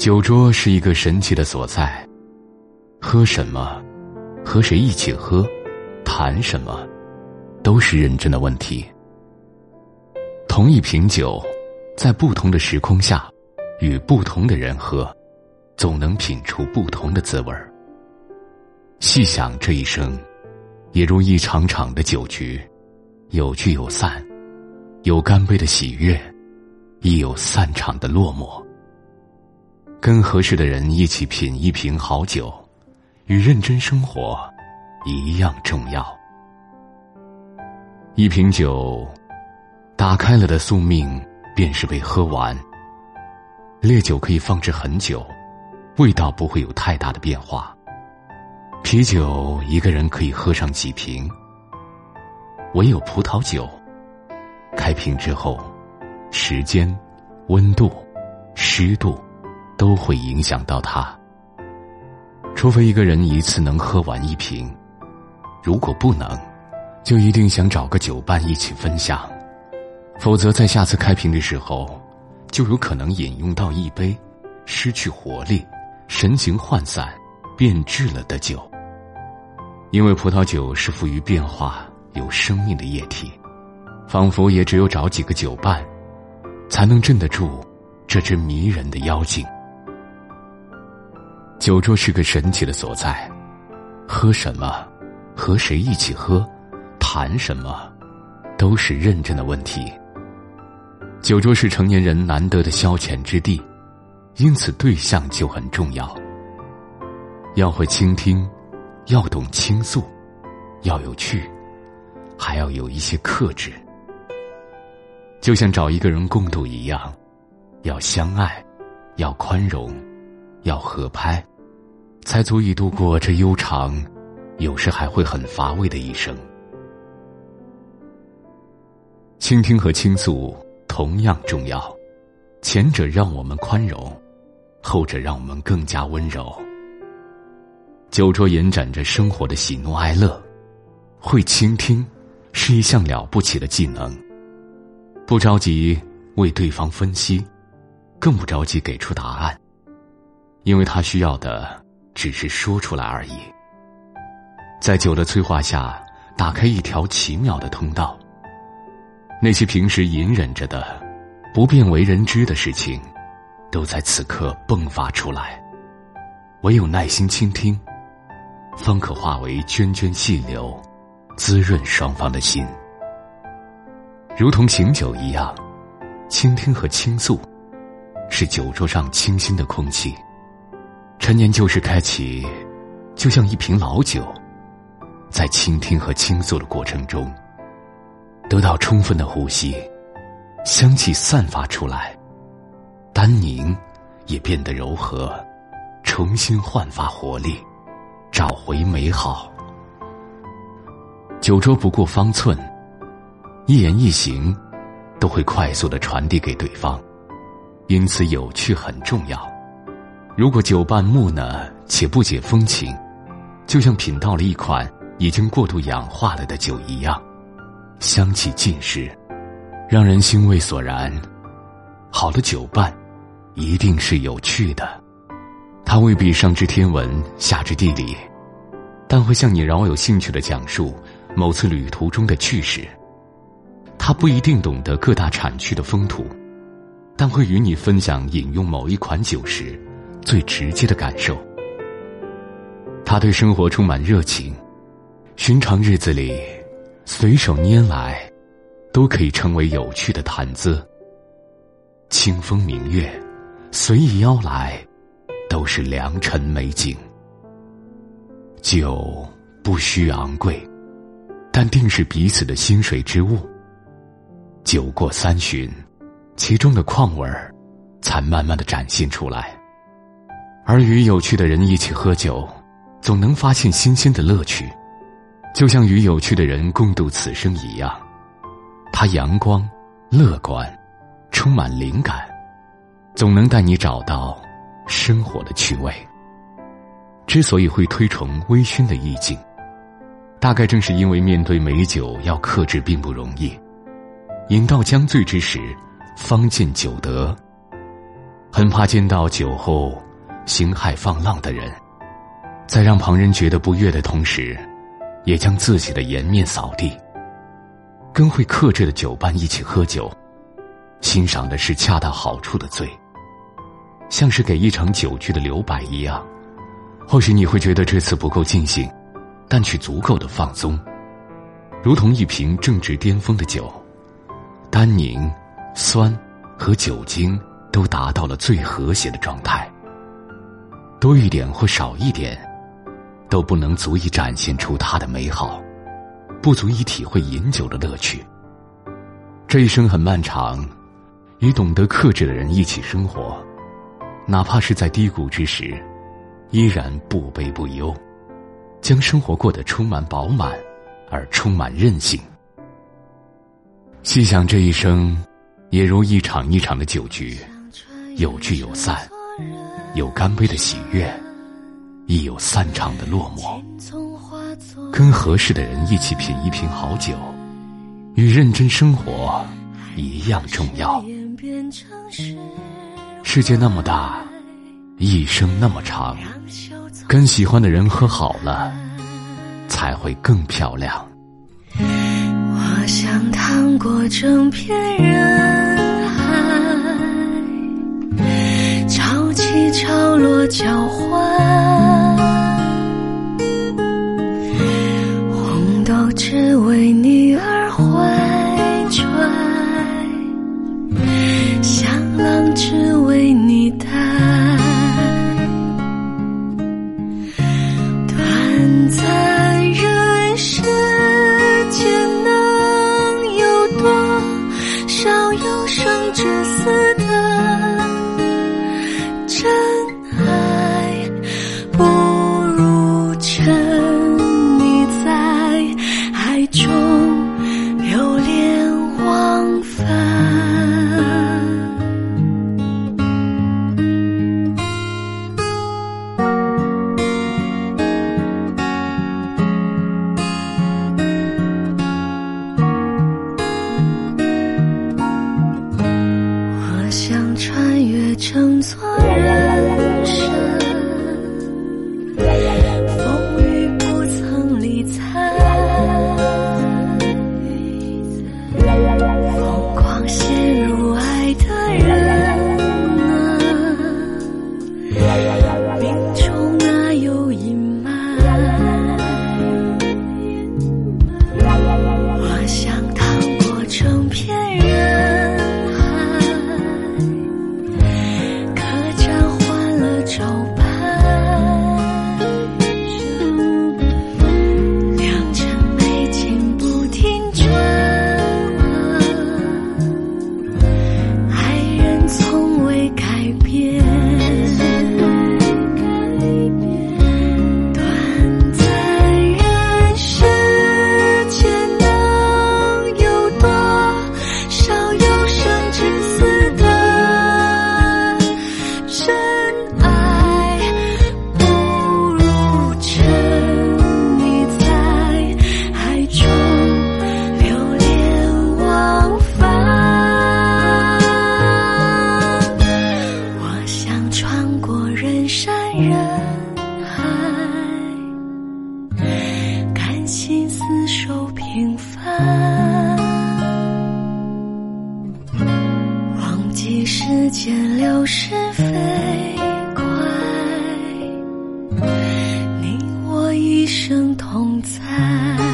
酒桌是一个神奇的所在，喝什么，和谁一起喝，谈什么，都是认真的问题。同一瓶酒，在不同的时空下，与不同的人喝，总能品出不同的滋味儿。细想这一生，也如一场场的酒局，有聚有散，有干杯的喜悦，亦有散场的落寞。跟合适的人一起品一瓶好酒，与认真生活一样重要。一瓶酒打开了的宿命，便是被喝完。烈酒可以放置很久，味道不会有太大的变化。啤酒一个人可以喝上几瓶，唯有葡萄酒，开瓶之后，时间、温度、湿度。都会影响到他。除非一个人一次能喝完一瓶，如果不能，就一定想找个酒伴一起分享，否则在下次开瓶的时候，就有可能饮用到一杯失去活力、神情涣散、变质了的酒。因为葡萄酒是富于变化、有生命的液体，仿佛也只有找几个酒伴，才能镇得住这只迷人的妖精。酒桌是个神奇的所在，喝什么，和谁一起喝，谈什么，都是认真的问题。酒桌是成年人难得的消遣之地，因此对象就很重要。要会倾听，要懂倾诉，要有趣，还要有一些克制。就像找一个人共度一样，要相爱，要宽容，要合拍。才足以度过这悠长，有时还会很乏味的一生。倾听和倾诉同样重要，前者让我们宽容，后者让我们更加温柔。酒桌延展着生活的喜怒哀乐，会倾听是一项了不起的技能。不着急为对方分析，更不着急给出答案，因为他需要的。只是说出来而已，在酒的催化下，打开一条奇妙的通道。那些平时隐忍着的、不便为人知的事情，都在此刻迸发出来。唯有耐心倾听，方可化为涓涓细流，滋润双方的心。如同醒酒一样，倾听和倾诉，是酒桌上清新的空气。陈年旧事开启，就像一瓶老酒，在倾听和倾诉的过程中，得到充分的呼吸，香气散发出来，丹宁也变得柔和，重新焕发活力，找回美好。酒桌不过方寸，一言一行都会快速的传递给对方，因此有趣很重要。如果酒伴木讷且不解风情，就像品到了一款已经过度氧化了的酒一样，香气尽失，让人兴味索然。好的酒伴，一定是有趣的，他未必上知天文下知地理，但会向你饶有兴趣的讲述某次旅途中的趣事。他不一定懂得各大产区的风土，但会与你分享饮用某一款酒时。最直接的感受，他对生活充满热情，寻常日子里随手拈来，都可以成为有趣的谈资。清风明月，随意邀来，都是良辰美景。酒不需昂贵，但定是彼此的心水之物。酒过三巡，其中的况味儿，才慢慢的展现出来。而与有趣的人一起喝酒，总能发现新鲜的乐趣，就像与有趣的人共度此生一样。他阳光、乐观，充满灵感，总能带你找到生活的趣味。之所以会推崇微醺的意境，大概正是因为面对美酒要克制并不容易。饮到将醉之时，方见酒德。很怕见到酒后心害放浪的人，在让旁人觉得不悦的同时，也将自己的颜面扫地。跟会克制的酒伴一起喝酒，欣赏的是恰到好处的醉，像是给一场酒局的留白一样。或许你会觉得这次不够尽兴，但却足够的放松，如同一瓶正值巅峰的酒，单宁、酸和酒精都达到了最和谐的状态。多一点或少一点，都不能足以展现出它的美好，不足以体会饮酒的乐趣。这一生很漫长，与懂得克制的人一起生活，哪怕是在低谷之时。依然不悲不忧，将生活过得充满饱满，而充满韧性。细想这一生，也如一场一场的酒局，有聚有散，有干杯的喜悦，亦有散场的落寞。跟合适的人一起品一瓶好酒，与认真生活一样重要。世界那么大。一生那么长，跟喜欢的人喝好了，才会更漂亮。我想趟过整片人交换，能同在